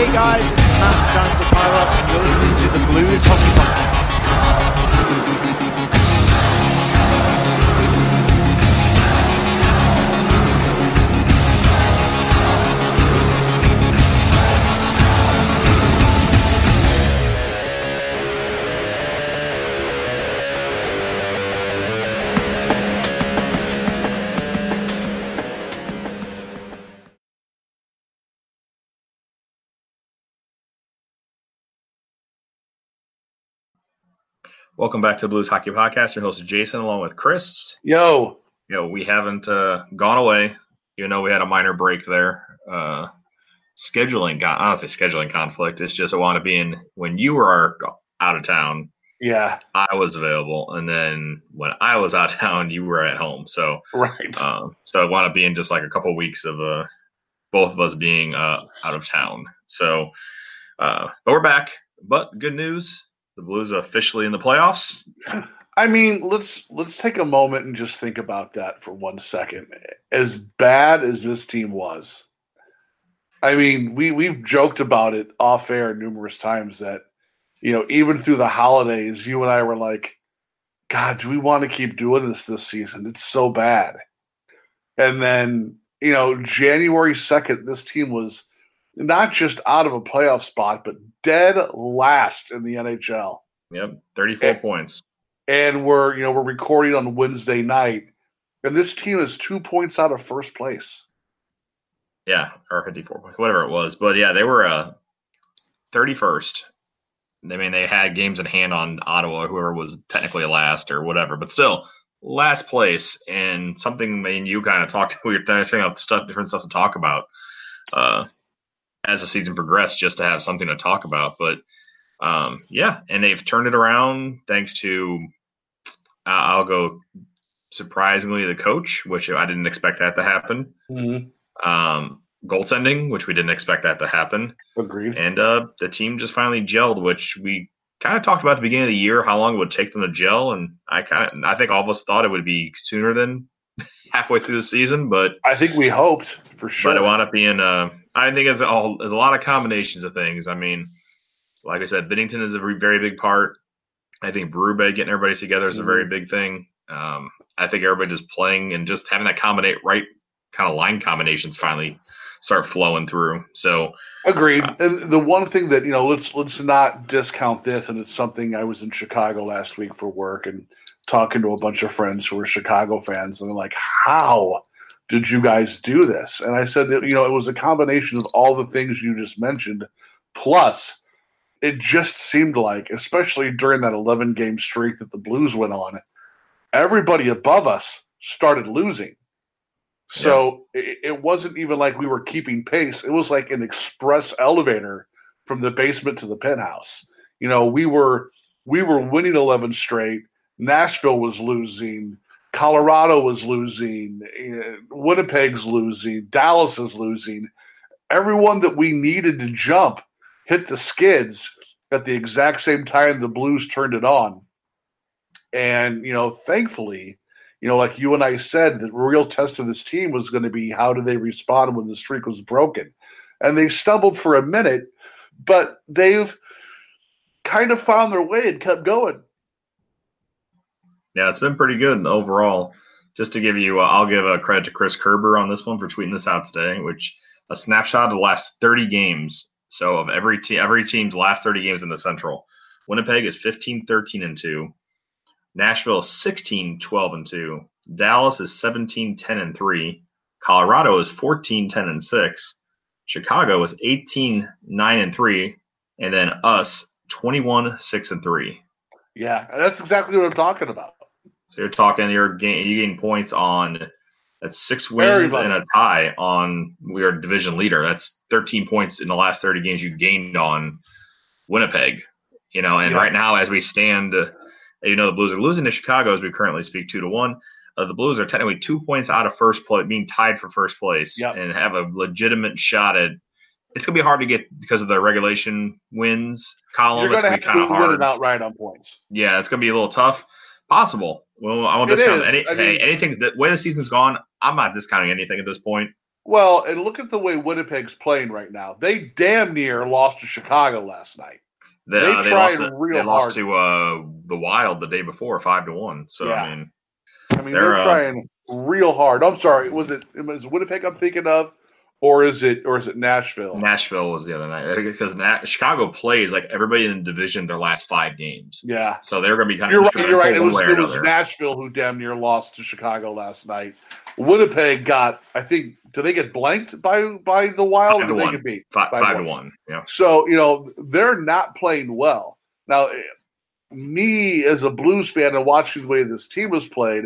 Hey guys, this is Matt from Dynasty Pile Up, and you're listening to the Blues Hockey Podcast. Welcome back to the Blues Hockey Podcast. Your host Jason, along with Chris. Yo, You know, we haven't uh, gone away. You know, we had a minor break there. Uh, scheduling, con- honestly, scheduling conflict. It's just I want to be in when you were out of town. yeah, I was available, and then when I was out of town, you were at home. So, right. um, so I want to be in just like a couple weeks of uh, both of us being uh, out of town. So, uh, but we're back. But good news, the Blues officially in the playoffs. I mean, let's let's take a moment and just think about that for one second. As bad as this team was, I mean, we we've joked about it off air numerous times that you know, even through the holidays, you and I were like, God, do we want to keep doing this this season? It's so bad. And then, you know, January 2nd, this team was not just out of a playoff spot, but dead last in the NHL. Yep, 34 Eh. points. and we're you know we're recording on Wednesday night, and this team is two points out of first place. Yeah, or 54 points, whatever it was. But yeah, they were uh, 31st. I mean, they had games in hand on Ottawa, whoever was technically last or whatever, but still last place. And something I mean you kind of talked, to, we were thinking of stuff, different stuff to talk about uh, as the season progressed, just to have something to talk about. But um, yeah, and they've turned it around thanks to, uh, I'll go surprisingly, the coach, which I didn't expect that to happen um, goaltending, which we didn't expect that to happen, Agreed. and uh, the team just finally gelled, which we kind of talked about at the beginning of the year how long it would take them to gel, and I kind of I think all of us thought it would be sooner than halfway through the season, but I think we hoped for sure. but it wound up being uh, I think it's all there's a lot of combinations of things. I mean, like I said, Binnington is a very big part. I think Berube getting everybody together is a very big thing. Um, I think everybody just playing and just having that combinate right kind of line combinations finally start flowing through. So Agreed. And the one thing that you know, let's let's not discount this, and it's something I was in Chicago last week for work and talking to a bunch of friends who were Chicago fans, and they're like, "How did you guys do this?" And I said, you know, it was a combination of all the things you just mentioned, plus it just seemed like, especially during that 11 game streak that the Blues went on, everybody above us started losing. So it, it wasn't even like we were keeping pace. It was like an express elevator from the basement to the penthouse. You know, we were we were winning 11 straight. Nashville was losing. Colorado was losing. eh, Winnipeg's losing. Dallas is losing. Everyone that we needed to jump hit the skids at the exact same time the Blues turned it on. And, you know, thankfully, you know, like you and I said, the real test of this team was going to be how do they respond when the streak was broken. And they stumbled for a minute, but they've kind of found their way and kept going. Yeah, it's been pretty good overall. Just to give you, uh, I'll give a credit to Chris Kerber on this one for tweeting this out today, which a snapshot of the last 30 games. So of every team, every team's last 30 games in the Central. Winnipeg is 15, 13 and two. Nashville is 16, 12 and two. Dallas is 17, 10 and three. Colorado is 14, 10 and six. Chicago is 18, 9 and three. And then us, 21, 6 and three. Yeah, that's exactly what I'm talking about. So you're talking you're gain you gain points on that's six wins Everybody. and a tie on we are division leader. That's 13 points in the last 30 games you gained on Winnipeg. You know, and Yeah. right now as we stand, uh, you know the Blues are losing to Chicago as we currently speak two to one. Uh, the Blues are technically two points out of first place, being tied for first place, Yep. and have a legitimate shot at. It's gonna be hard to get because of the regulation wins column. You're it's going to gonna have be kind to of hard it outright on points. yeah, it's gonna be a little tough. Possible. Well, I won't It discount is. any. I mean- anything. The way the season's gone, I'm not discounting anything at this point. Well, and look at the way Winnipeg's playing right now. They damn near lost to Chicago last night. They, They uh, they tried lost, real they lost hard. to uh, the Wild the day before, five to one. So Yeah. I mean, I mean, They're, they're, uh, trying real hard. I'm sorry, was it was it Winnipeg I'm thinking of, or is it or is it Nashville? Nashville was the other night because Chicago plays like everybody in the division their last five games, yeah, so they're going to be kind you're of right. You're right. It was it was. Nashville who damn near lost to Chicago last night. Winnipeg got, I think, do they get blanked by by the Wild? Five to one. get beat? five, five five to one. Yeah, So you know they're not playing well now. Me as a Blues fan and watching the way this team was played,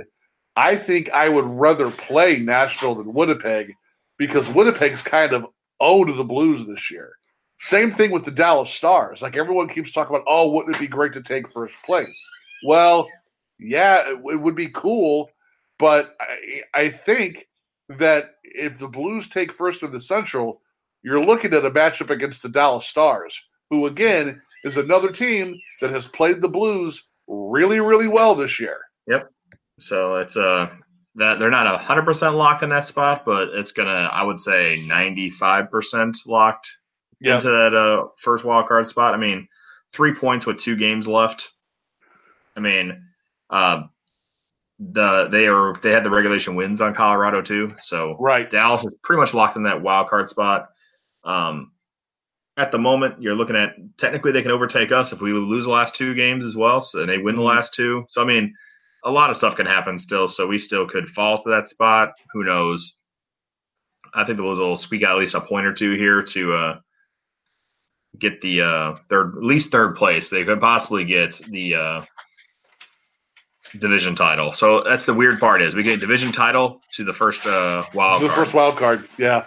I think I would rather play Nashville than Winnipeg because Winnipeg's kind of owed the Blues this year. Same thing with the Dallas Stars. Like everyone keeps talking about, oh, wouldn't it be great to take first place? Well, yeah, it, it would be cool, but I, I think that if the Blues take first in the Central, you're looking at a matchup against the Dallas Stars, who again is another team that has played the Blues really, really well this year. Yep. So it's uh that they're not hundred percent locked in that spot, but it's gonna I would say ninety five percent locked into that uh, first wild card spot. I mean, three points with two games left. I mean, uh, the they are they had the regulation wins on Colorado too, so right. Dallas is pretty much locked in that wild card spot. Um, at the moment, you're looking at technically they can overtake us if we lose the last two games as well, so and they win the Mhm. last two. So I mean, a lot of stuff can happen still. So we still could fall to that spot. Who knows? I think the Blues will squeak out at least a point or two here to uh, get the uh, third, at least third place. They could possibly get the uh, division title. So that's the weird part is we get division title to the first uh, wild the card. first wild card. Yeah.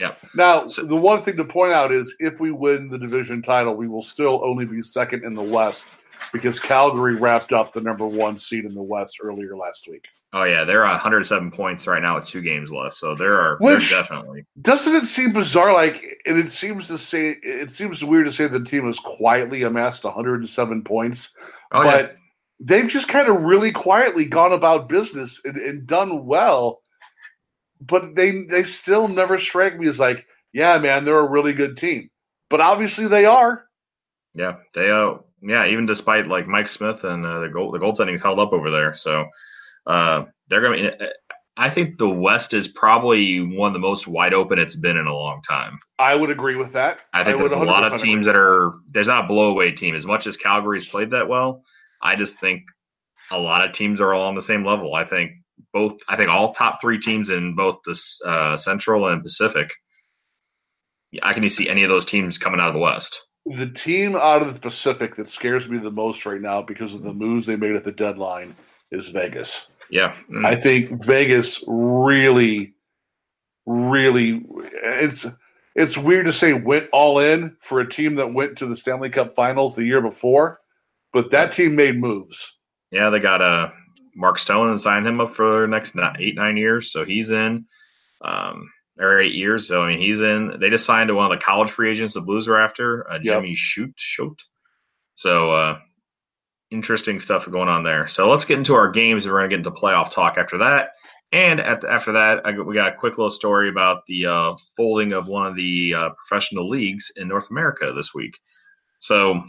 Yep. Now, So- the one thing to point out is if we win the division title, we will still only be second in the West because Calgary wrapped up the number one seed in the West earlier last week. Oh yeah, they're 107 points right now with two games left. So there are Which- definitely Doesn't it seem bizarre? Like, and it seems to say it seems weird to say the team has quietly amassed 107 points, oh yeah. but they've just kind of really quietly gone about business and, and done well. But they they still never strike me as like, yeah, man, they're a really good team. But obviously they are. Yeah, they uh yeah, even despite like Mike Smith and uh, the goal the goaltending's held up over there. So uh they're going to I think the West is probably one of the most wide open it's been in a long time. I would agree with that. I think would there's a lot 100% of teams that are there's not a blowaway team as much as Calgary's played that well. I just think a lot of teams are all on the same level. I think both I think all top 3 teams in both the uh, Central and Pacific I can see any of those teams coming out of the West. The team out of the Pacific that scares me the most right now because of the moves they made at the deadline is Vegas. Yeah. Mm. I think Vegas really, really it's it's weird to say went all in for a team that went to the Stanley Cup Finals the year before, but that team made moves. Yeah, they got uh, Mark Stone and signed him up for the next eight, nine years. So he's in, um, or eight years. So I mean, he's in. They just signed to one of the college free agents the Blues are after, uh, Yep. Jimmy Schuldt. Shoot. So uh, interesting stuff going on there. So let's get into our games, and we're gonna get into playoff talk after that. And at, after that, I, we got a quick little story about the uh, folding of one of the uh, professional leagues in North America this week. So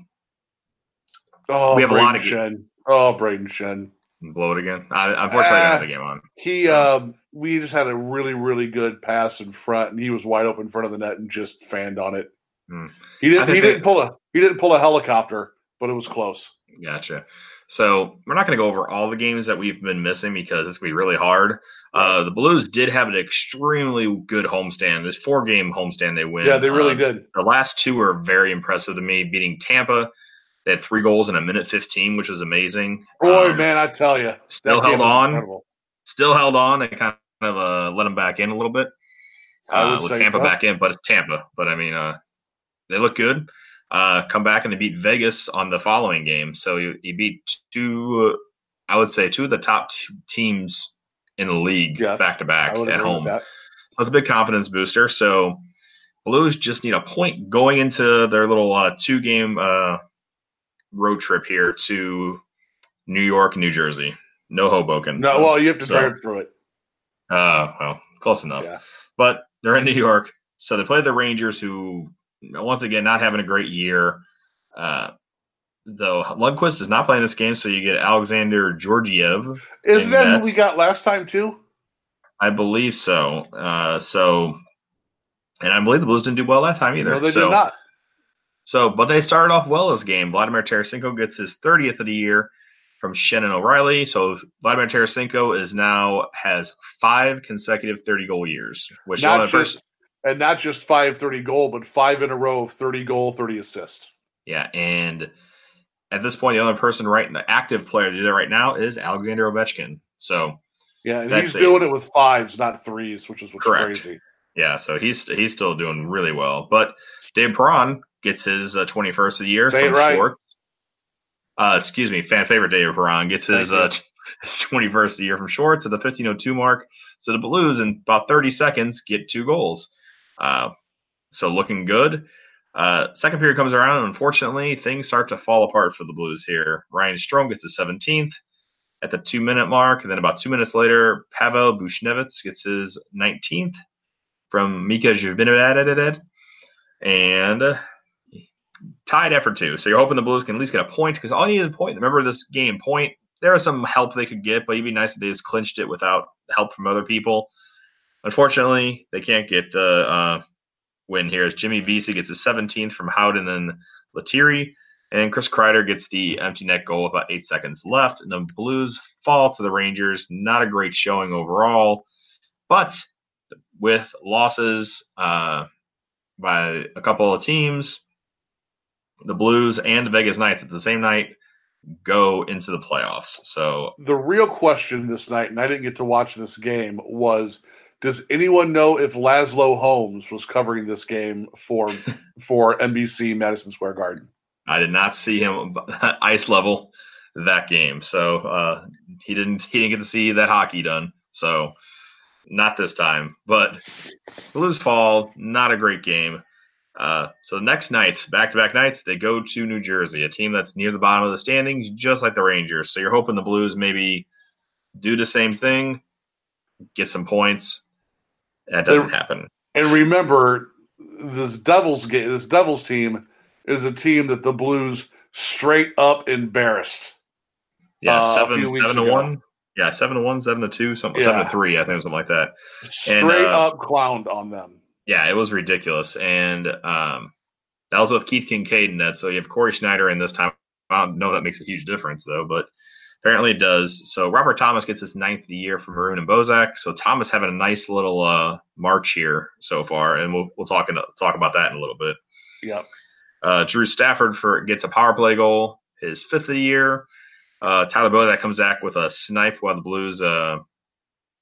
Oh, We have a lot of ga- Schenn. Oh, Brayden Schenn. Blow it again. I, unfortunately, I don't have the game on. He, um, we just had a really, really good pass in front, and he was wide open in front of the net and just fanned on it. Hmm. He didn't. He they- didn't pull a. He didn't pull a helicopter, but it was close. Gotcha. So we're not going to go over all the games that we've been missing because it's going to be really hard. Uh, the Blues did have an extremely good homestand. This four game homestand they win. Yeah, they really Um, did. The last two were very impressive to me, beating Tampa. They had three goals in a minute 15, which was amazing. Boy, Um, man, I tell you, still held on. Still held on and kind of uh, let them back in a little bit. Uh, with Tampa so. back in, but it's Tampa. But I mean, uh, they look good. Uh, come back and they beat Vegas on the following game. So you, you beat two, uh, I would say, two of the top t- teams in the league back to back at home. that. That's a big confidence booster. So Blues just need a point going into their little uh, two game uh, road trip here to New York, New Jersey. No Hoboken. No, well, you have to So- drive through it. uh, well, close enough. Yeah. But they're in New York. So they play the Rangers, who once again not having a great year. Uh, though Lundqvist is not playing this game, so you get Alexander Georgiev. Isn't that who we got last time too? I believe so. Uh, so, and I believe the Blues didn't do well that time either. No, they so, did not. So, but they started off well this game. Vladimir Tarasenko gets his 30th of the year from Shannon O'Reilly. So Vladimir Tarasenko is now has five consecutive 30 goal years, which Not just person- and not just five 30 goal, but five in a row of 30 goal, 30 assist. yeah. And at this point, the only person right, in the active player that right now is Alexander Ovechkin. So Yeah, and he's doing it with fives, not threes, which is what's Correct. crazy. yeah, so he's he's still doing really well. But Dave Perron gets his uh, 21st of the year Say from it right. Schwartz. Uh, excuse me, fan favorite Dave Perron gets his uh, his 21st of the year from Schwartz at the 1502 mark. So the Blues in about 30 seconds get two goals. Uh, so looking good. Uh, second period comes around, and unfortunately, things start to fall apart for the Blues here. Ryan Strome gets his 17th at the two minute mark, and then about two minutes later, Pavel Buchnevich gets his 19th from Mika Zhivinovic, and uh, tied effort two. So you're hoping the Blues can at least get a point because all you need is a point. Remember this game, point. There was some help they could get, but it'd be nice if they just clinched it without help from other people. Unfortunately, they can't get the uh, win here as Jimmy Vesey gets his 17th from Howden and Lettieri, and Chris Kreider gets the empty net goal with about eight seconds left. And the Blues fall to the Rangers. Not a great showing overall, but with losses uh, by a couple of teams, the Blues and Vegas Knights at the same night go into the playoffs. So The real question this night, and I didn't get to watch this game, was does anyone know if Laszlo Holmes was covering this game for for NBC Madison Square Garden? I did not see him ice level that game. So uh, he didn't he didn't get to see that hockey done. So not this time. But Blues fall, not a great game. Uh, so the next night, back to back nights, they go to New Jersey, a team that's near the bottom of the standings, just like the Rangers. So you're hoping the Blues maybe do the same thing, get some points. That doesn't They're- happen. And remember, this Devils game, this Devils team is a team that the Blues straight up embarrassed. Yeah, uh, seven seven to ago. one. Yeah, seven to one, seven to two, something seven to three, I think, something like that. Straight uh, up clowned on them. Yeah, it was ridiculous, and um, that was with Keith Kinkaid in that. So you have Cory Schneider in this time. I don't know that makes a huge difference though, but apparently it does. So Robert Thomas gets his ninth of the year from Maroon and Bozak. So Thomas having a nice little uh, march here so far, and we'll we'll talk in, talk about that in a little bit. Yep. Uh, Drew Stafford for gets a power play goal, his fifth of the year. Uh, Tyler Bozak comes back with a snipe while the Blues uh,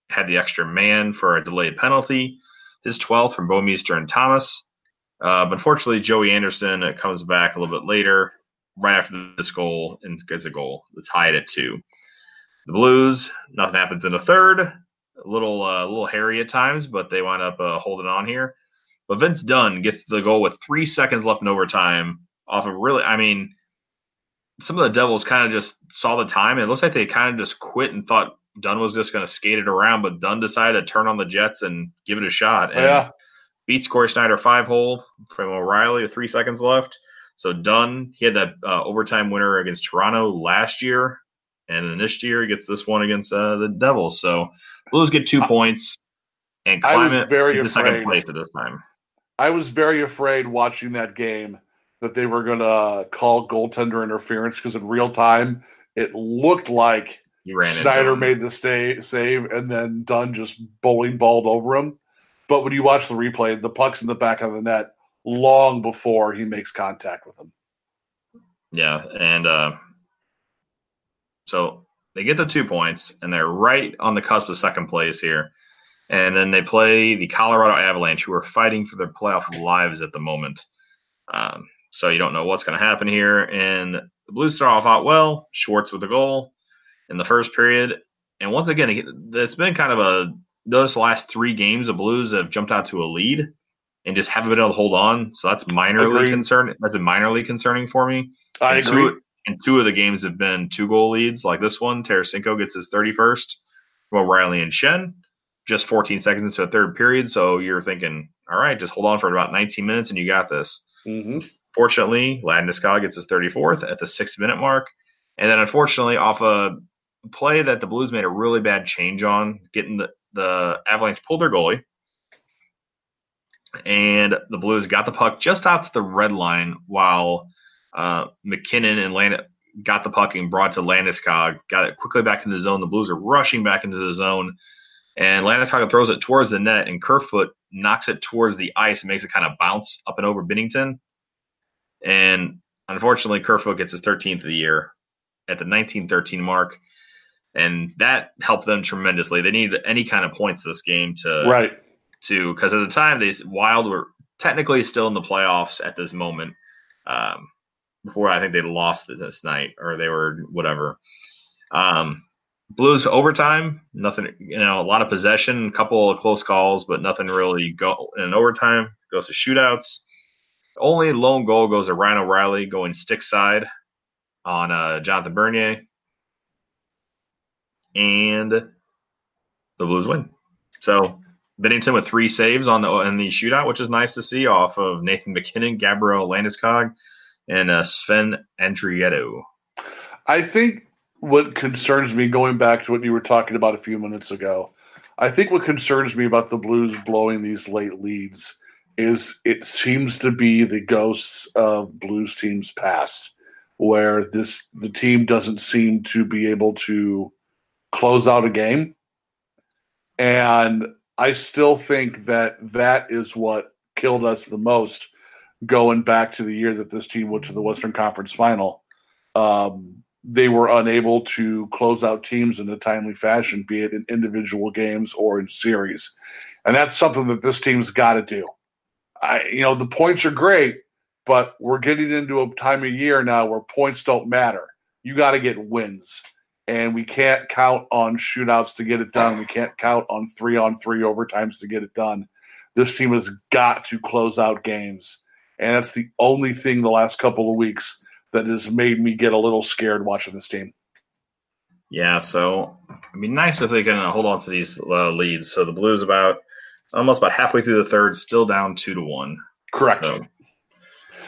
had the extra man for a delayed penalty. His 12th from Bouwmeester and Thomas. Uh, but unfortunately, Joey Anderson uh, comes back a little bit later, right after this goal, and gets a goal. It's tied at two. The Blues, nothing happens in the third. A little, uh, little hairy at times, but they wind up uh, holding on here. But Vince Dunn gets the goal with three seconds left in overtime off of really, I mean, some of the Devils kind of just saw the time. And it looks like they kind of just quit and thought Dunn was just going to skate it around, but Dunn decided to turn on the Jets and give it a shot. And Yeah. beats Cory Schneider five hole from O'Reilly with three seconds left. So Dunn, he had that uh, overtime winner against Toronto last year, and then this year he gets this one against uh, the Devils. So Blues get two points and climb it very to second place at this time. I was very afraid watching that game that they were going to call goaltender interference because in real time it looked like He ran Schneider made the stay, save and then Dunn just bowling balled over him. But when you watch the replay, the puck's in the back of the net long before he makes contact with him. Yeah, and uh, so they get the two points, and they're right on the cusp of second place here. And then they play the Colorado Avalanche, who are fighting for their playoff lives at the moment. Um, so you don't know what's going to happen here. And the Blues start off out well. Schwartz with a goal in the first period. And once again, it's been kind of a those last three games, the Blues have jumped out to a lead and just haven't been able to hold on. So that's minorly concerning. That's been minorly concerning for me. I And agree. Two, and two of the games have been two goal leads, like this one. Tarasenko gets his 31st from O'Reilly and Schenn. just 14 seconds into the third period, so you're thinking, all right, just hold on for about 19 minutes and you got this. Mm-hmm. Fortunately, Landeskog gets his 34th at the six minute mark. And then unfortunately, off a play that the Blues made a really bad change on, getting the, the Avalanche pulled their goalie. And the Blues got the puck just out to the red line while uh, MacKinnon and Land got the puck and brought to Landeskog, got it quickly back into the zone. The Blues are rushing back into the zone. And Landeskog throws it towards the net, and Kerfoot knocks it towards the ice and makes it kind of bounce up and over Binnington. And unfortunately, Kerfoot gets his 13th of the year at the 1913 mark. And that helped them tremendously. They needed any kind of points this game to Right. to because at the time they Wild were technically still in the playoffs at this moment. Um, before I think they lost this night or they were whatever. Um, Blues overtime, nothing. You know, a lot of possession, a couple of close calls, but nothing really go in overtime. Goes to shootouts. Only lone goal goes to Ryan O'Reilly going stick side on uh, Jonathan Bernier, and the Blues win. So Binnington with three saves on the in the shootout, which is nice to see off of Nathan MacKinnon, Gabriel Landeskog, and uh, Sven Andrighetto. I think what concerns me, going back to what you were talking about a few minutes ago, I think what concerns me about the Blues blowing these late leads is it seems to be the ghosts of Blues teams past, where this the team doesn't seem to be able to close out a game, and I still think that that is what killed us the most, going back to the year that this team went to the Western Conference Final. Um, they were unable to close out teams in a timely fashion, be it in individual games or in series. And that's something that this team's got to do. I, you know, the points are great, but we're getting into a time of year now where points don't matter. You got to get wins. And we can't count on shootouts to get it done. We can't count on three on three overtimes to get it done. This team has got to close out games. And that's the only thing the last couple of weeks that has made me get a little scared watching this team. Yeah, so it'd be nice if they can hold on to these uh, leads. So the Blues about almost about halfway through the third, still down two to one. Correct. So,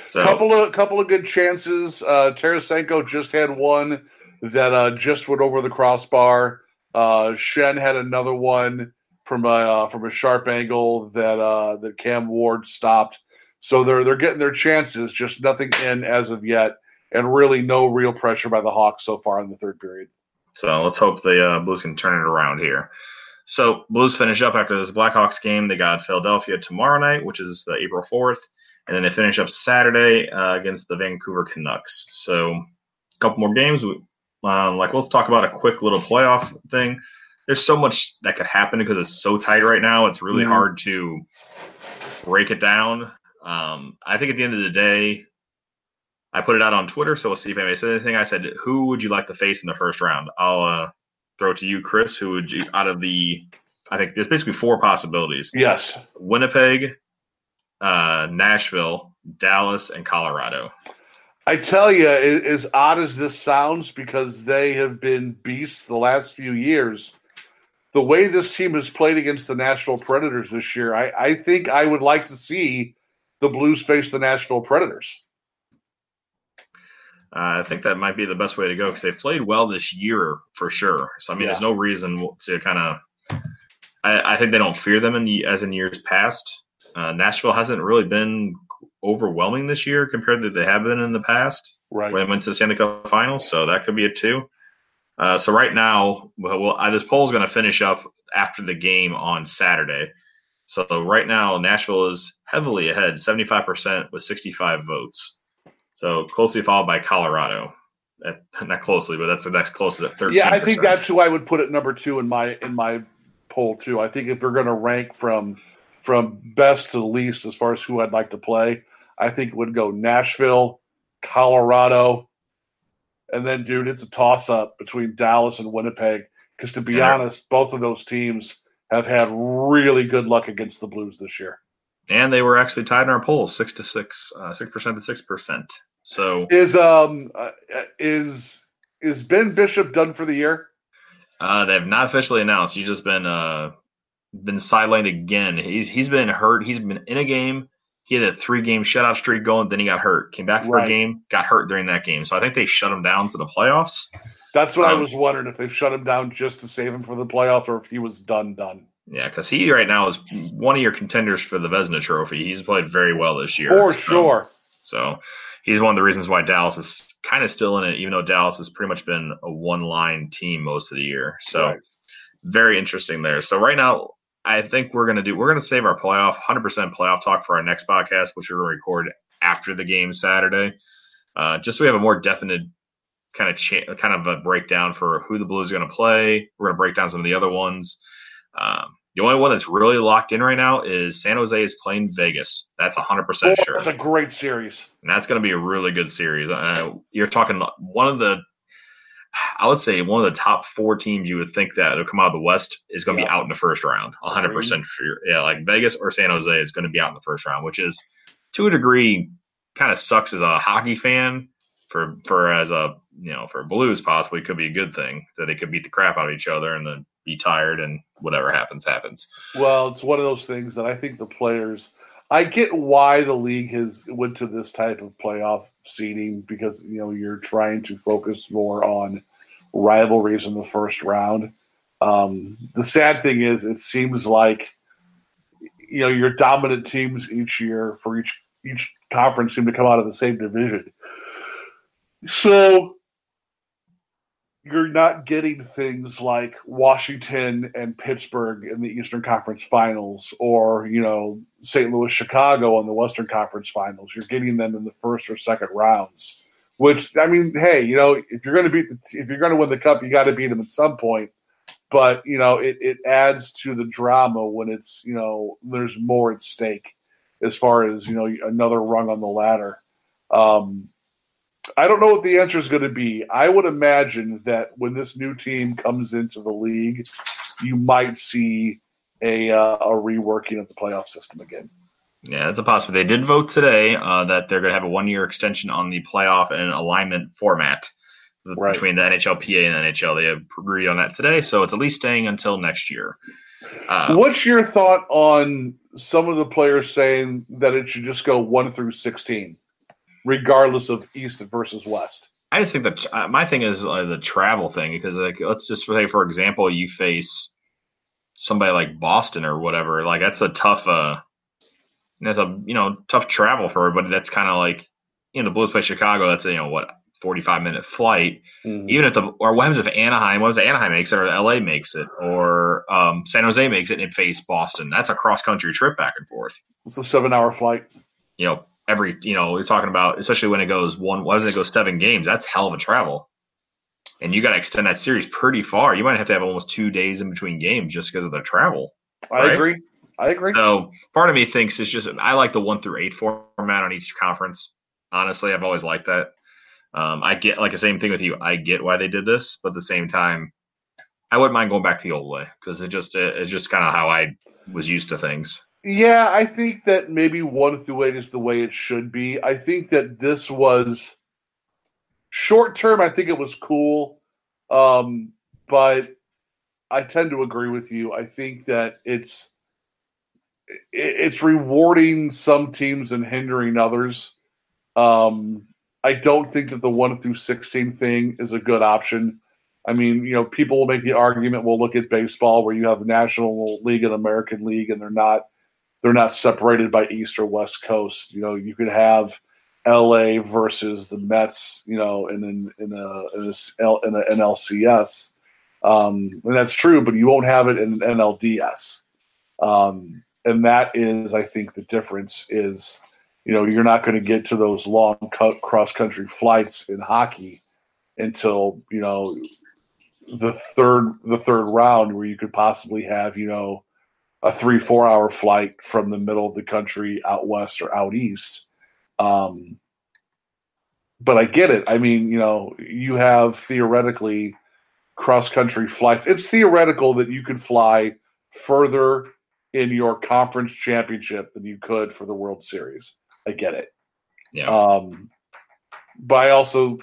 so couple of couple of good chances. Uh, Tarasenko just had one that uh, just went over the crossbar. Uh, Schenn had another one from a uh, from a sharp angle that uh, that Cam Ward stopped. So they're they're getting their chances, just nothing in as of yet, and really no real pressure by the Hawks so far in the third period. So let's hope the uh, Blues can turn it around here. So Blues finish up after this Blackhawks game. They got Philadelphia tomorrow night, which is the April fourth, and then they finish up Saturday uh, against the Vancouver Canucks. So a couple more games. Um, like let's talk about a quick little playoff thing. There's so much that could happen because it's so tight right now. It's really Mhm. hard to break it down. Um, I think at the end of the day, I put it out on Twitter, so we'll see if anybody says anything. I said, "Who would you like to face in the first round?" I'll uh, throw it to you, Chris. Who would you out of the? I think there's basically four possibilities: Yes, Winnipeg, uh, Nashville, Dallas, and Colorado. I tell you, as odd as this sounds, because they have been beasts the last few years, the way this team has played against the Nashville Predators this year, I, I think I would like to see the Blues face the Nashville Predators. Uh, I think that might be the best way to go because they've played well this year for sure. So I mean, Yeah. there's no reason to kind of. I, I think they don't fear them in as in years past. Uh, Nashville hasn't really been overwhelming this year compared to they have been in the past. Right. when they went to the Stanley Cup Finals, so that could be a two. Uh, so right now, well, well uh, this poll is going to finish up after the game on Saturday. So right now, Nashville is heavily ahead, 75% with 65 votes. So closely followed by Colorado. That, not closely, but that's the next closest at 13%. Yeah, I think that's who I would put at number two in my in my poll too. I think if they're going to rank from from best to least as far as who I'd like to play, I think it would go Nashville, Colorado, and then dude, it's a toss up between Dallas and Winnipeg. Because to be Yeah. honest, both of those teams have had really good luck against the Blues this year. and they were actually tied in our poll, six to six, uh, six percent to six percent. So Is um uh, is is Ben Bishop done for the year? uh, they have not officially announced. He's just been uh, been sidelined again. He's he's been hurt. He's been in a game. He had a three game shutout streak going. Then he got hurt. Came back for Right. a game. Got hurt during that game. So I think they shut him down to the playoffs. That's what I Um, was wondering if they've shut him down just to save him for the playoffs or if he was done done. Yeah, because he right now is one of your contenders for the Vezina Trophy. He's played very well this year. For So- sure. So he's one of the reasons why Dallas is kind of still in it, even though Dallas has pretty much been a one line team most of the year. So Right. very interesting there. So right now, I think we're gonna do we're gonna save our playoff 100% playoff talk for our next podcast, which we're gonna record after the game Saturday, uh, just so we have a more definite kind of cha- kind of a breakdown for who the Blues are gonna play. We're gonna break down some of the other ones. Um, the only one that's really locked in right now is San Jose is playing Vegas. That's 100% Oh, sure That's a great series. and that's going to be a really good series. Uh, you're talking one of the, I would say one of the top four teams you would think that will come out of the West is going to Yeah. be out in the first round, 100 percent sure. Yeah, like Vegas or San Jose is going to be out in the first round, which is to a degree kind of sucks as a hockey fan. For for as a you know for Blues possibly could be a good thing that they could beat the crap out of each other and then be tired and whatever happens happens. Well, it's one of those things that I think the players. I get why the league has went to this type of playoff seeding because you know you're trying to focus more on rivalries in the first round. Um, the sad thing is, it seems like you know your dominant teams each year for each each conference seem to come out of the same division. So you're not getting things like Washington and Pittsburgh in the Eastern Conference Finals or, you know, St. Louis, Chicago in the Western Conference Finals. You're getting them in the first or second rounds. Which I mean, hey, you know, if you're going to beat the, if you're going to win the cup, you got to beat them at some point. But you know, it, it adds to the drama when it's you know there's more at stake as far as you know another rung on the ladder. Um, I don't know what the answer is going to be. I would imagine that when this new team comes into the league, you might see a uh, a reworking of the playoff system again. Yeah, it's a possibility. They did vote today uh, that they're going to have a one year extension on the playoff and alignment format Right. between the NHLPA and NHL. They agreed on that today, so it's at least staying until next year. Uh, What's your thought on some of the players saying that it should just go one through sixteen, regardless of East versus West? I just think that uh, my thing is uh, the travel thing because, like, let's just say, for example, you face somebody like Boston or whatever. Like, that's a tough, uh, that's a you know tough travel for everybody. That's kind of like you know the Blues play Chicago. That's a, you know what forty five minute flight. even if the or what happens if Anaheim, what if Anaheim makes it or LA makes it or um, San Jose makes it and it face Boston? That's a cross country trip back and forth. It's a seven-hour flight. You know, every you know, we're talking about especially when it goes one why does it go seven games? That's hell of a travel. And you gotta extend that series pretty far. You might have to have almost two days in between games just because of the travel. I Right. agree. I agree. So part of me thinks it's just I like the one through eight format on each conference. Honestly, I've always liked that. Um, I get like the same thing with you. I get why they did this, but at the same time, I wouldn't mind going back to the old way because it just it's just kind of how I was used to things. Yeah, I think that maybe one through eight is the way it should be. I think that this was short term. I think it was cool, um, but I tend to agree with you. I think that it's it's rewarding some teams and hindering others. Um, I don't think that the one through sixteen thing is a good option. I mean, you know, people will make the argument. We'll look at baseball where you have the National League and American League, and they're not they're not separated by East or West Coast. You know, you could have L.A. versus the Mets. You know, in in in a in a, in a NLCS, um, and that's true. But you won't have it in an NLDS, um, and that is, I think, the difference is. You know, you're not going to get to those long cross country flights in hockey until you know the third the third round where you could possibly have you know a three four hour flight from the middle of the country out west or out east. Um but i get it. I mean you know you have theoretically cross country flights. It's theoretical that you could fly further in your conference championship than you could for the world series. I get it. Yeah, um, but I also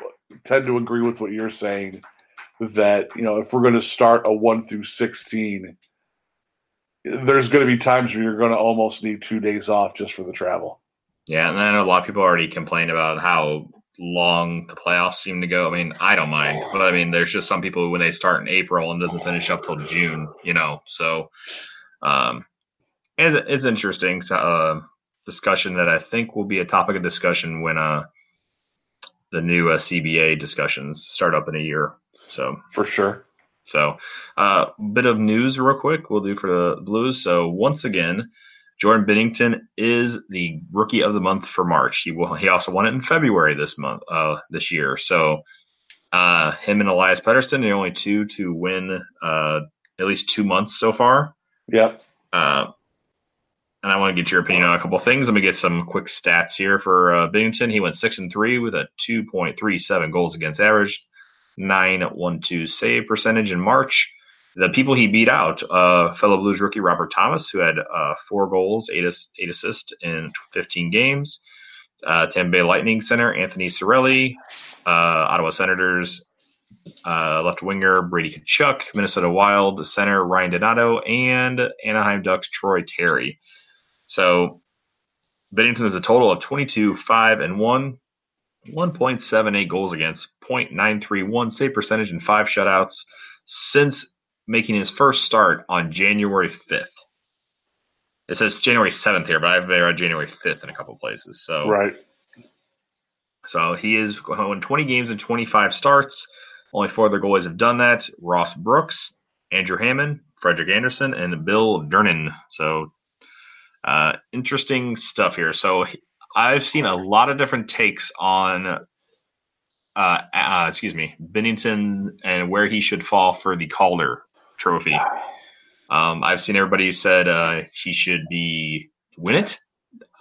tend to agree with what you're saying that you know if we're going to start a one through sixteen, there's going to be times where you're going to almost need two days off just for the travel. Yeah, and then I know a lot of people already complained about how long the playoffs seem to go. I mean, I don't mind, but I mean, there's just some people when they start in April and doesn't finish up till June, you know. So, um, it's, it's interesting uh, discussion that I think will be a topic of discussion when uh the new uh, CBA discussions start up in a year. So for sure. So, a uh, bit of news, real quick, we'll do for the Blues. So, once again, Jordan Binnington is the rookie of the month for March. He will. He also won it in February this month, uh, this year. So, uh, him and Elias Pettersson, the only two to win uh, at least two months so far. Yep. Uh, and I want to get your opinion on a couple things. Let me get some quick stats here for uh, Binnington. He went six and three with a 2.37 goals against average, 912 save percentage in March. The people he beat out, uh, fellow Blues rookie Robert Thomas, who had uh, four goals, eight, eight assists in 15 games. Uh, Tampa Bay Lightning center Anthony Cirelli, uh, Ottawa Senators uh, left winger Brady Tkachuk, Minnesota Wild center Ryan Donato, and Anaheim Ducks Troy Terry. So Binnington is a total of 22, 5, and 1, 1.78 goals against, 0.931 save percentage, and five shutouts since making his first start on January 5th. It says January 7th here, but I've there January 5th in a couple places. So right. So he is going 20 games and 25 starts. Only four other goalies have done that: Ross Brooks, Andrew Hammond, Frederik Andersen, and Bill Durnan. So uh, interesting stuff here. So I've seen a lot of different takes on uh, uh, excuse me, Binnington and where he should fall for the Calder Trophy. Um, I've seen everybody said uh, he should be win it,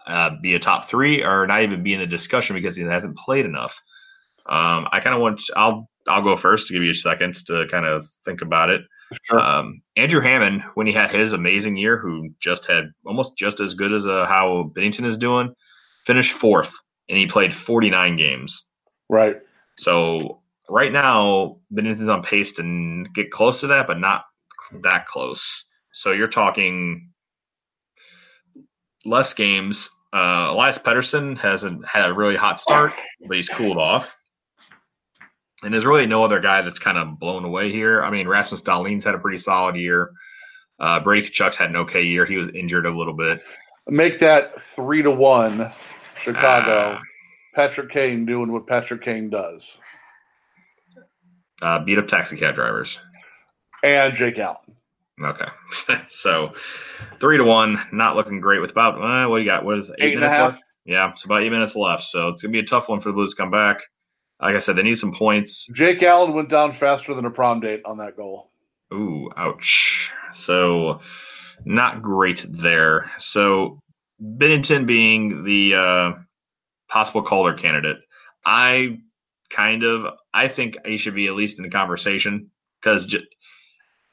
uh, be a top three, or not even be in the discussion because he hasn't played enough. Um, I kind of want. I'll I'll go first to give you a second to kind of think about it. Sure. Um, Andrew Hammond, when he had his amazing year, who just had almost just as good as uh, how Binnington is doing, finished fourth, and he played 49 games. Right. So right now, Binnington's on pace to get close to that, but not that close. So you're talking less games. Uh, Elias Pettersson hasn't had a really hot start, but he's cooled off. And there's really no other guy that's kind of blown away here. I mean, Rasmus Dahlin's had a pretty solid year. Uh, Brady Tkachuk's had an okay year. He was injured a little bit. Make that three to one, Chicago. Uh, Patrick Kane doing what Patrick Kane does. Uh, beat up taxi cab drivers. And Jake Allen. Okay, so three to one, not looking great. With about uh, what you got? What is it, eight, eight minutes left? Yeah, it's about eight minutes left. So it's gonna be a tough one for the Blues to come back. Like I said, they need some points. Jake Allen went down faster than a prom date on that goal. Ooh, ouch. So not great there. So Binnington being the uh, possible Calder candidate, I kind of I think he should be at least in the conversation because j-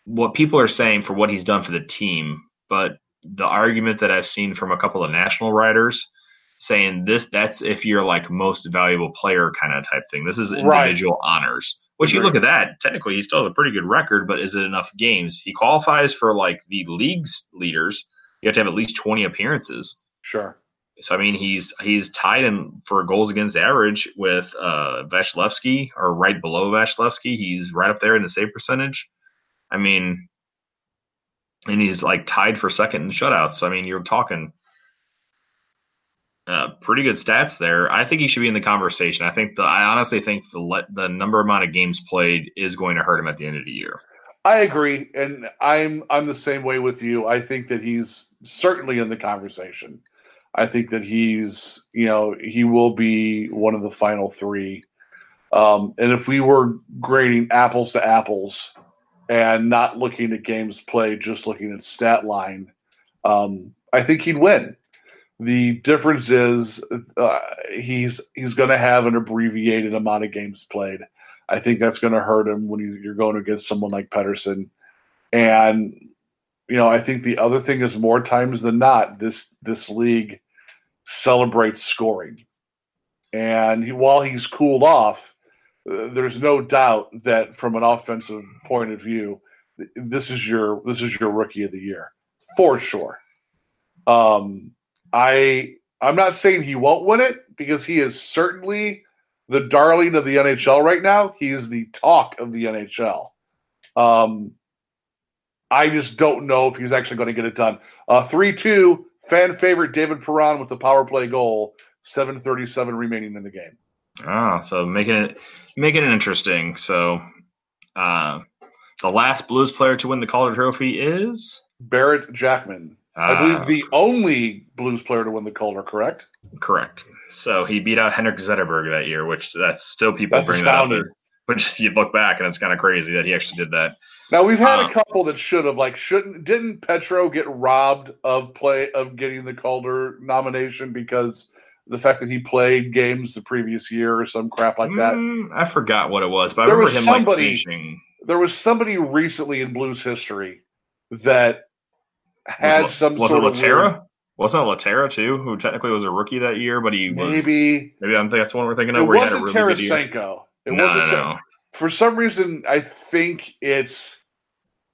what people are saying for what he's done for the team, but the argument that I've seen from a couple of national writers saying this that's if you're like most valuable player kind of type thing. This is individual right. honors. Which you look at that, technically he still has a pretty good record, but is it enough games? He qualifies for like the league's leaders. You have to have at least twenty appearances. Sure. So I mean he's he's tied in for goals against average with uh or right below Vasilevskiy. He's right up there in the save percentage. I mean and he's like tied for second in shutouts. I mean you're talking uh, pretty good stats there. I think he should be in the conversation. I think the I honestly think the the number amount of games played is going to hurt him at the end of the year. I agree, and I'm I'm the same way with you. I think that he's certainly in the conversation. I think that he's you know he will be one of the final three. Um, and if we were grading apples to apples and not looking at games played, just looking at stat line, um, I think he'd win. The difference is uh, he's he's going to have an abbreviated amount of games played. I think that's going to hurt him when you, you're going against someone like Pettersson. And you know, I think the other thing is more times than not, this this league celebrates scoring. And he, while he's cooled off, uh, there's no doubt that from an offensive point of view, this is your this is your rookie of the year for sure. Um, I I'm not saying he won't win it because he is certainly the darling of the NHL right now. He is the talk of the NHL. Um, I just don't know if he's actually going to get it done. Uh, 3 2, fan favorite David Perron with the power play goal, 737 remaining in the game. Ah, so making it making it interesting. So uh, the last Blues player to win the Calder Trophy is Barrett Jackman. I believe the only Blues player to win the Calder, correct? correct. So he beat out Henrik Zetterberg that year, which that's still people That's bring that up. astounding. Which you look back and it's kind of crazy that he actually did that. Now we've had Um, a couple that should have like shouldn't didn't Petro get robbed of play of getting the Calder nomination because the fact that he played games the previous year or some crap like that. Mm, I forgot what it was, but I There remember was him somebody- like. There was somebody recently in Blues history that had was, it- some was sort it of Lehtera? Wasn't it Lehtera too, who technically was a rookie that year, but he was maybe maybe I think that's the one we're thinking it of where he had a wasn't really. Tarasenko. It no, wasn't no, no. for some reason I think it's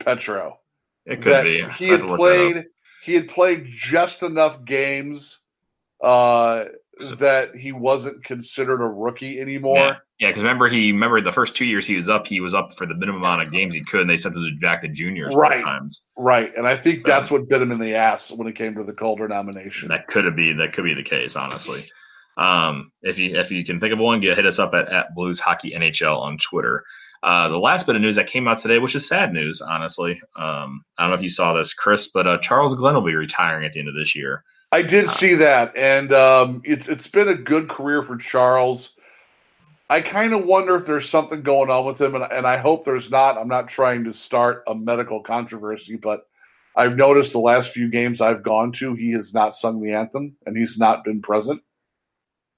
Petro. It could be. he had to look that up. played he had played just enough games uh, So- that he wasn't considered a rookie anymore. Yeah. Because remember, he remember the first two years he was up, he was up for the minimum amount of games he could, and they sent him back to juniors Right. times. Right, and I think So- that's what bit him in the ass when it came to the Calder nomination. That could be that could be the case, honestly. Um, if you if you can think of one, get hit us up at, at Blues Hockey NHL on Twitter. Uh, the last bit of news that came out today, which is sad news, honestly. Um, I don't know if you saw this, Chris, but uh, Charles Glenn will be retiring at the end of this year. I did Uh, see that, and um, it's it's been a good career for Charles. I kind of wonder if there's something going on with him, and, and I hope there's not. I'm not trying to start a medical controversy, but I've noticed the last few games I've gone to, he has not sung the anthem, and he's not been present.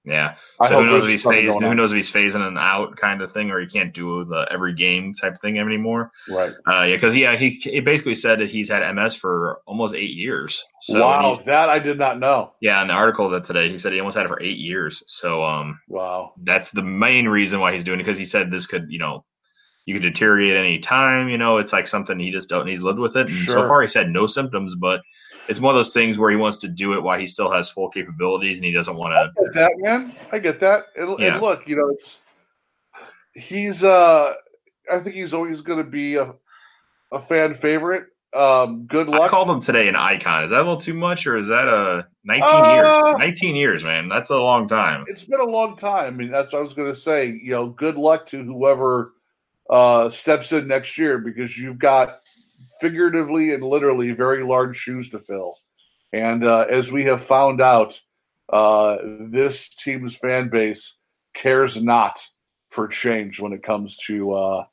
Yeah. So who knows if he's phased, who knows if he's phasing and out kind of thing, or he can't do the every game type thing anymore. Right. Uh, yeah, because yeah, he, he basically said that he's had MS for almost eight years. So wow, that I did not know. yeah, in the article that today he said he almost had it for eight years. So um, Wow. that's the main reason why he's doing it because he said this could you know you could deteriorate any time. You know, it's like something he just don't. He's lived with it, and so far he said no symptoms, but it's one of those things where he wants to do it while he still has full capabilities and he doesn't want to I get that, man. I get that. And, Yeah. and look, you know, it's he's. uh I think he's always going to be a a fan favorite. Um, good luck. I called him today an icon. Is that a little too much, or is that a 19 Uh, years? 19 years, man. That's a long time. it's been a long time. I mean, that's what I was going to say. You know, good luck to whoever uh, steps in next year because you've got figuratively and literally very large shoes to fill. And uh, as we have found out, uh, this team's fan base cares not for change when it comes to uh,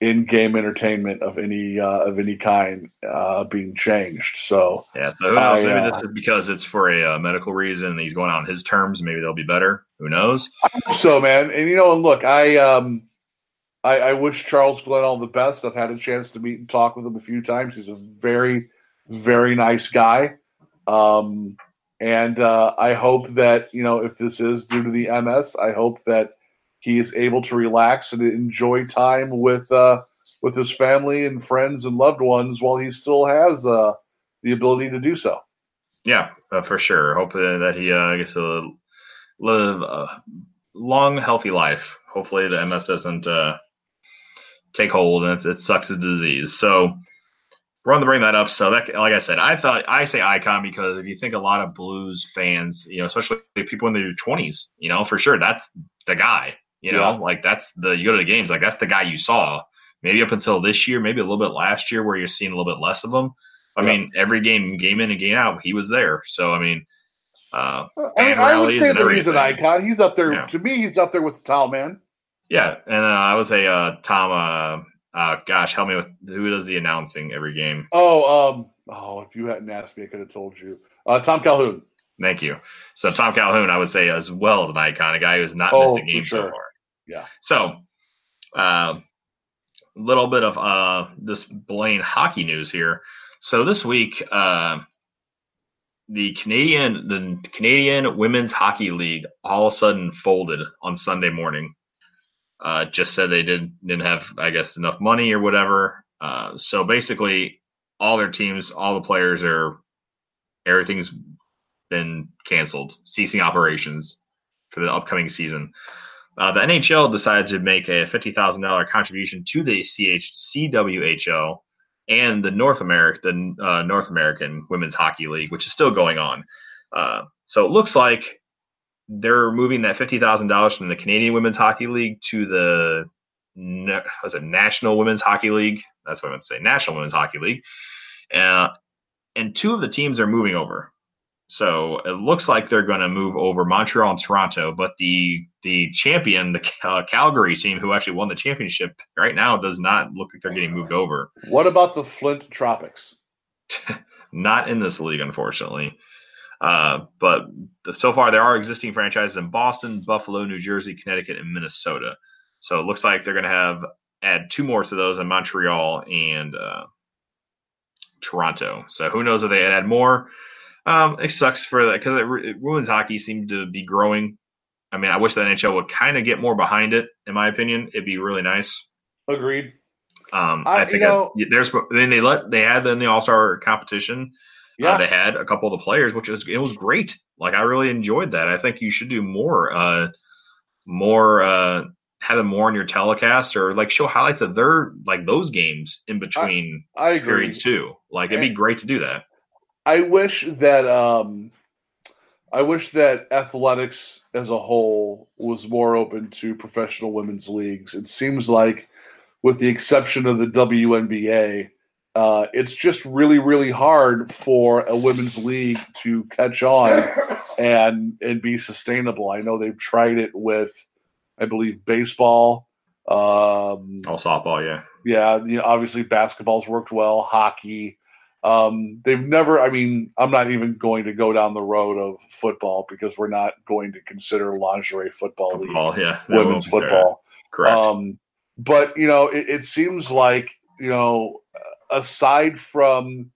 in-game entertainment of any uh, of any kind uh, being changed. So Yeah. So who knows? I, Maybe uh, this is because it's for a uh, medical reason. and He's going on his terms. Maybe they'll be better. Who knows? so man and you know and look i um I, I wish charles glenn all the best i've had a chance to meet and talk with him a few times he's a very very nice guy um and uh i hope that you know if this is due to the ms i hope that he is able to relax and enjoy time with uh with his family and friends and loved ones while he still has uh the ability to do so Yeah, uh, for sure. Hopefully that he, uh, I guess, live a long, healthy life. Hopefully the MS doesn't uh, take hold and it's, it sucks as disease. So we're on to bring that up. So that, like I said, I thought I say icon because if you think a lot of Blues fans, you know, especially people in their twenties, you know, for sure that's the guy. You know, Yeah. like that's the you go to the games, like that's the guy you saw. Maybe up until this year, maybe a little bit last year, where you're seeing a little bit less of him. I Yeah. mean, every game, game in and game out, he was there. So I mean, uh, I mean, I would say and that he's an icon. He's up there Yeah. to me. He's up there with the towel man. Yeah, and uh, I would say uh, Tom. Uh, uh, gosh, help me with who does the announcing every game. Oh, um, oh, if you hadn't asked me, I could have told you. Uh, Tom Calhoun. Thank you. So Tom Calhoun, I would say as well as an icon, a guy who's not Oh, missed a game for so far. Yeah. So, a little bit of uh, this Blaine hockey news here. So this week, uh, the Canadian the Canadian Women's Hockey League all of a sudden folded on Sunday morning. Uh, just said they did didn't have, I guess, enough money or whatever. Uh, so basically, all their teams, all the players are everything's been canceled, ceasing operations for the upcoming season. Uh, the NHL decided to make a fifty thousand dollar contribution to the CH, CWHL and the North American uh, North American Women's Hockey League, which is still going on. Uh, so it looks like they're moving that fifty thousand dollars from the Canadian Women's Hockey League to the was it National Women's Hockey League? That's what I meant to say, National Women's Hockey League. Uh, and two of the teams are moving over. So it looks like they're going to move over Montreal and Toronto, but the the champion, the uh, Calgary team, who actually won the championship right now, does not look like they're getting moved over. What about the Flint Tropics? not in this league, unfortunately. Uh, but so far, there are existing franchises in Boston, Buffalo, New Jersey, Connecticut, and Minnesota. So it looks like they're going to have add two more to those in Montreal and uh, Toronto. So who knows if they add more. Um, it sucks for that because women's hockey seemed to be growing. I mean, I wish the NHL would kind of get more behind it. In my opinion, it'd be really nice. Agreed. Um, I, I think you know, I, there's then they let they had in the All Star competition. Yeah, uh, they had a couple of the players, which was it was great. Like I really enjoyed that. I think you should do more, uh, more, uh, have them more on your telecast or like show highlights of their like those games in between I, I periods too. Like it'd be great to do that. I wish that um, I wish that athletics as a whole was more open to professional women's leagues. It seems like, with the exception of the WNBA, uh, it's just really, really hard for a women's league to catch on and and be sustainable. I know they've tried it with, I believe, baseball. Um, oh, softball, yeah, yeah. You know, obviously, basketball's worked well. Hockey. Um, they've never, I mean, I'm not even going to go down the road of football because we're not going to consider lingerie football, football league, yeah, women's football. Correct. Um, but, you know, it, it seems like, you know, aside from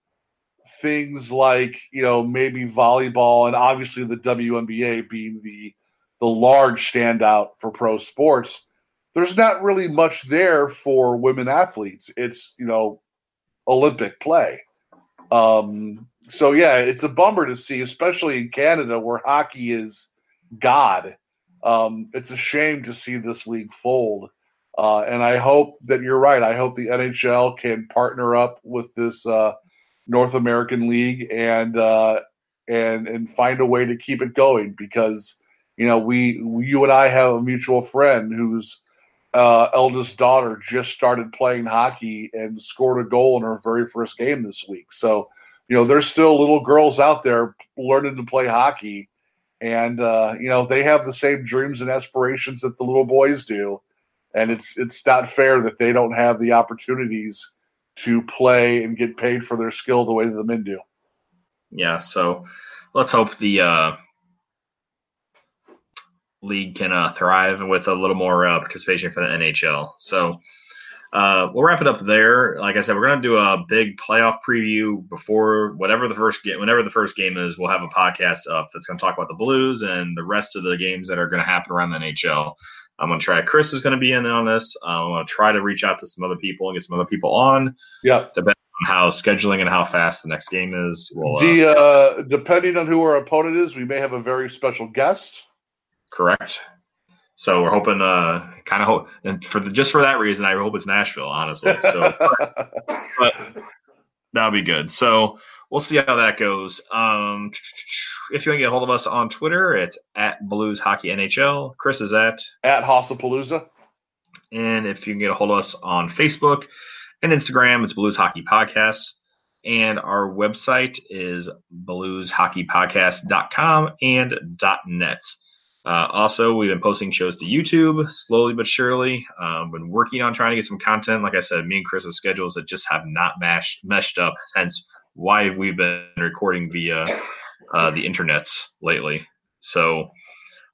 things like, you know, maybe volleyball and obviously the WNBA being the, the large standout for pro sports, there's not really much there for women athletes. It's, you know, Olympic play. Um, so yeah, it's a bummer to see, especially in Canada where hockey is god. Um, it's a shame to see this league fold. Uh, and I hope that you're right. I hope the NHL can partner up with this uh, North American League and uh, and and find a way to keep it going because you know we, you and I have a mutual friend whose uh, eldest daughter just started playing hockey and scored a goal in her very first game this week. So, you know, there's still little girls out there learning to play hockey, and uh, you know they have the same dreams and aspirations that the little boys do, and it's it's not fair that they don't have the opportunities to play and get paid for their skill the way that the men do. Yeah, so let's hope the uh, league can uh, thrive with a little more uh, participation for the NHL. So uh, we'll wrap it up there. Like I said, we're going to do a big playoff preview before whatever the first game, whenever the first game is. We'll have a podcast up that's going to talk about the Blues and the rest of the games that are going to happen around the NHL. I'm to try. Chris is going to be in on this. I'm going to try to reach out to some other people and get some other people on. Yeah. Depending on how scheduling and how fast the next game is. We'll, the, uh, uh, depending on who our opponent is, we may have a very special guest. Correct. So we're hoping, uh, kind of hope, and for the, just for that reason, I hope it's Nashville, honestly. So, but that'll be good. So we'll see how that goes. Um, if you want to get a hold of us on Twitter, it's at Blues Hockey NHL. Chris is at at Hossapalooza. And if you can get a hold of us on Facebook and Instagram, it's Blues Hockey Podcast. And our website is blueshockeypodcast.com and .net. Uh, also, we've been posting shows to YouTube slowly but surely. Um, been working on trying to get some content. Like I said, me and Chris's schedules that just have not mashed, meshed up. Hence, why we've been recording via uh, the internets lately. So,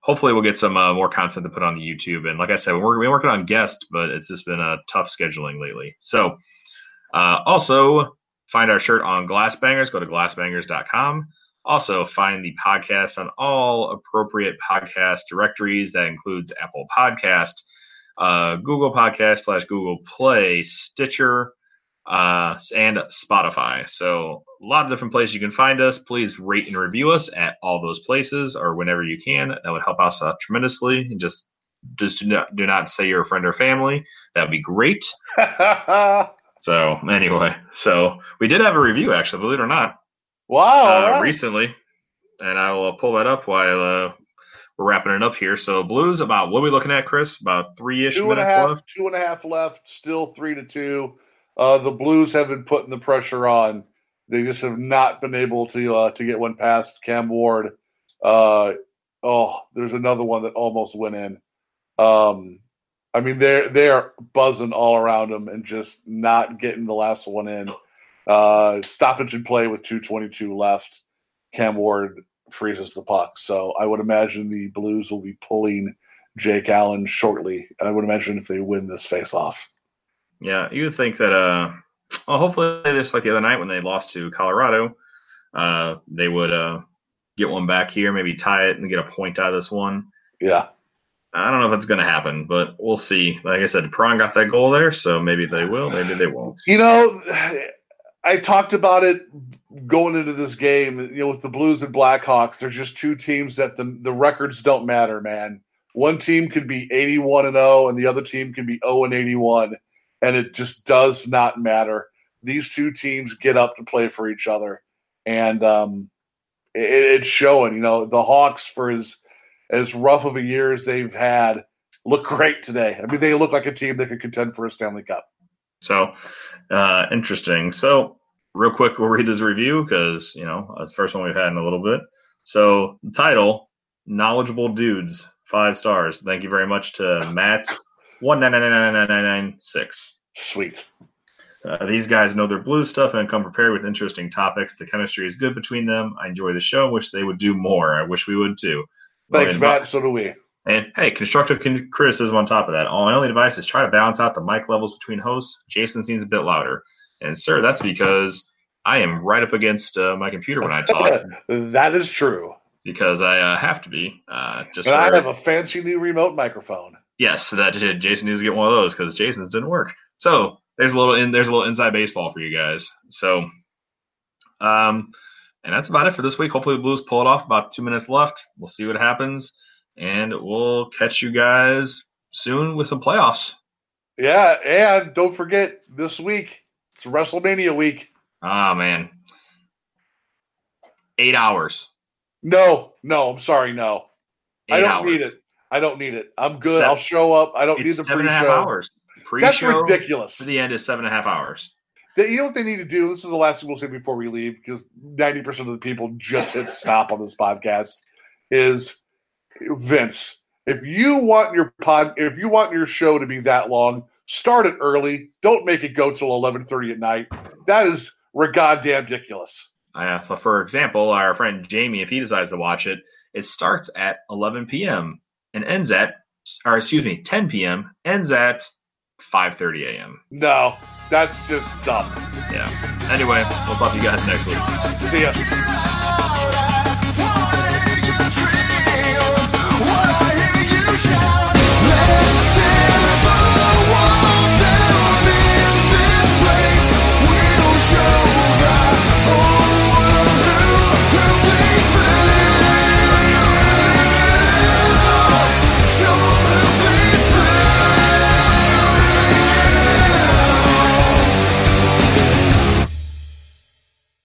hopefully, we'll get some uh, more content to put on the YouTube. And like I said, we're, we're working on guests, but it's just been a tough scheduling lately. So, uh, also find our shirt on Glassbangers. Go to glassbangers.com. Also, find the podcast on all appropriate podcast directories. That includes Apple Podcast, uh, Google Podcast slash Google Play, Stitcher, uh, and Spotify. So a lot of different places you can find us. Please rate and review us at all those places or whenever you can. That would help us out tremendously. And just just do not, do not say you're a friend or family. That would be great. So anyway, so we did have a review actually, believe it or not, wow. uh, right. recently, and I will pull that up while uh, we're wrapping it up here. So Blues about what are we looking at, Chris? About three ish two and a minutes half, left. two and a half left, still three to two. Uh, the Blues have been putting the pressure on. They just have not been able to uh, to get one past Cam Ward. Uh, oh, there's another one that almost went in. Um, I mean, they're they're buzzing all around them and just not getting the last one in. Uh, stoppage and play with 2:22 left. Cam Ward freezes the puck, so I would imagine the Blues will be pulling Jake Allen shortly. I would imagine if they win this face-off. Yeah, you would think that. Uh, well, hopefully, just like the other night when they lost to Colorado, uh, they would uh, get one back here, maybe tie it and get a point out of this one. Yeah, I don't know if that's going to happen, but we'll see. Like I said, Prong got that goal there, so maybe they will, maybe they won't. you know, I talked about it going into this game. You know, with the Blues and Blackhawks, they're just two teams that the the records don't matter, man. One team could be 81 and 0 and the other team can be 0 and 81 and it just does not matter. These two teams get up to play for each other and um it, it's showing, you know, the Hawks for as as rough of a year as they've had look great today. I mean, they look like a team that could contend for a Stanley Cup. So uh, interesting. So real quick, we'll read this review because you know that's the first one we've had in a little bit. So the title: Knowledgeable Dudes, five stars. Thank you very much to Matt one nine nine nine nine nine nine nine six. Sweet. Uh, these guys know their blue stuff and come prepared with interesting topics. The chemistry is good between them. I enjoy the show. Wish they would do more. I wish we would too. Thanks, Matt. So do we. And hey, constructive criticism on top of that. All my only advice is try to balance out the mic levels between hosts. Jason seems a bit louder, and sir, that's because I am right up against uh, my computer when I talk that is true. because I uh, have to be. Uh, just And I have a fancy new remote microphone. Yes, that Jason needs to get one of those because Jason's didn't work. So there's a little in there's a little inside baseball for you guys. So, um, and that's about it for this week. Hopefully the Blues pull it off. About two minutes left. We'll see what happens, and we'll catch you guys soon with some playoffs. Yeah, and don't forget this week it's WrestleMania week. Ah man, eight hours. No, no, I'm sorry, no. I Eight don't hours. need it. I don't need it. I'm good. Seven- I'll show up. I don't need the seven and a half pre-show. hours. That's Pre-show ridiculous. To the end is seven and a half hours. They- you know what they need to do? This is the last thing we'll say before we leave, because 90% of the people just hit stop on this podcast. Is Vince, if you want your pod, if you want your show to be that long, start it early. Don't make it go till 11:30 at night. That is goddamn ridiculous. Uh, so, for example, our friend Jamie, if he decides to watch it, it starts at 11 p.m. and ends at, or excuse me, 10 p.m. ends at 5:30 a.m. No, that's just dumb. Yeah. Anyway, we'll talk to you guys next week. See ya.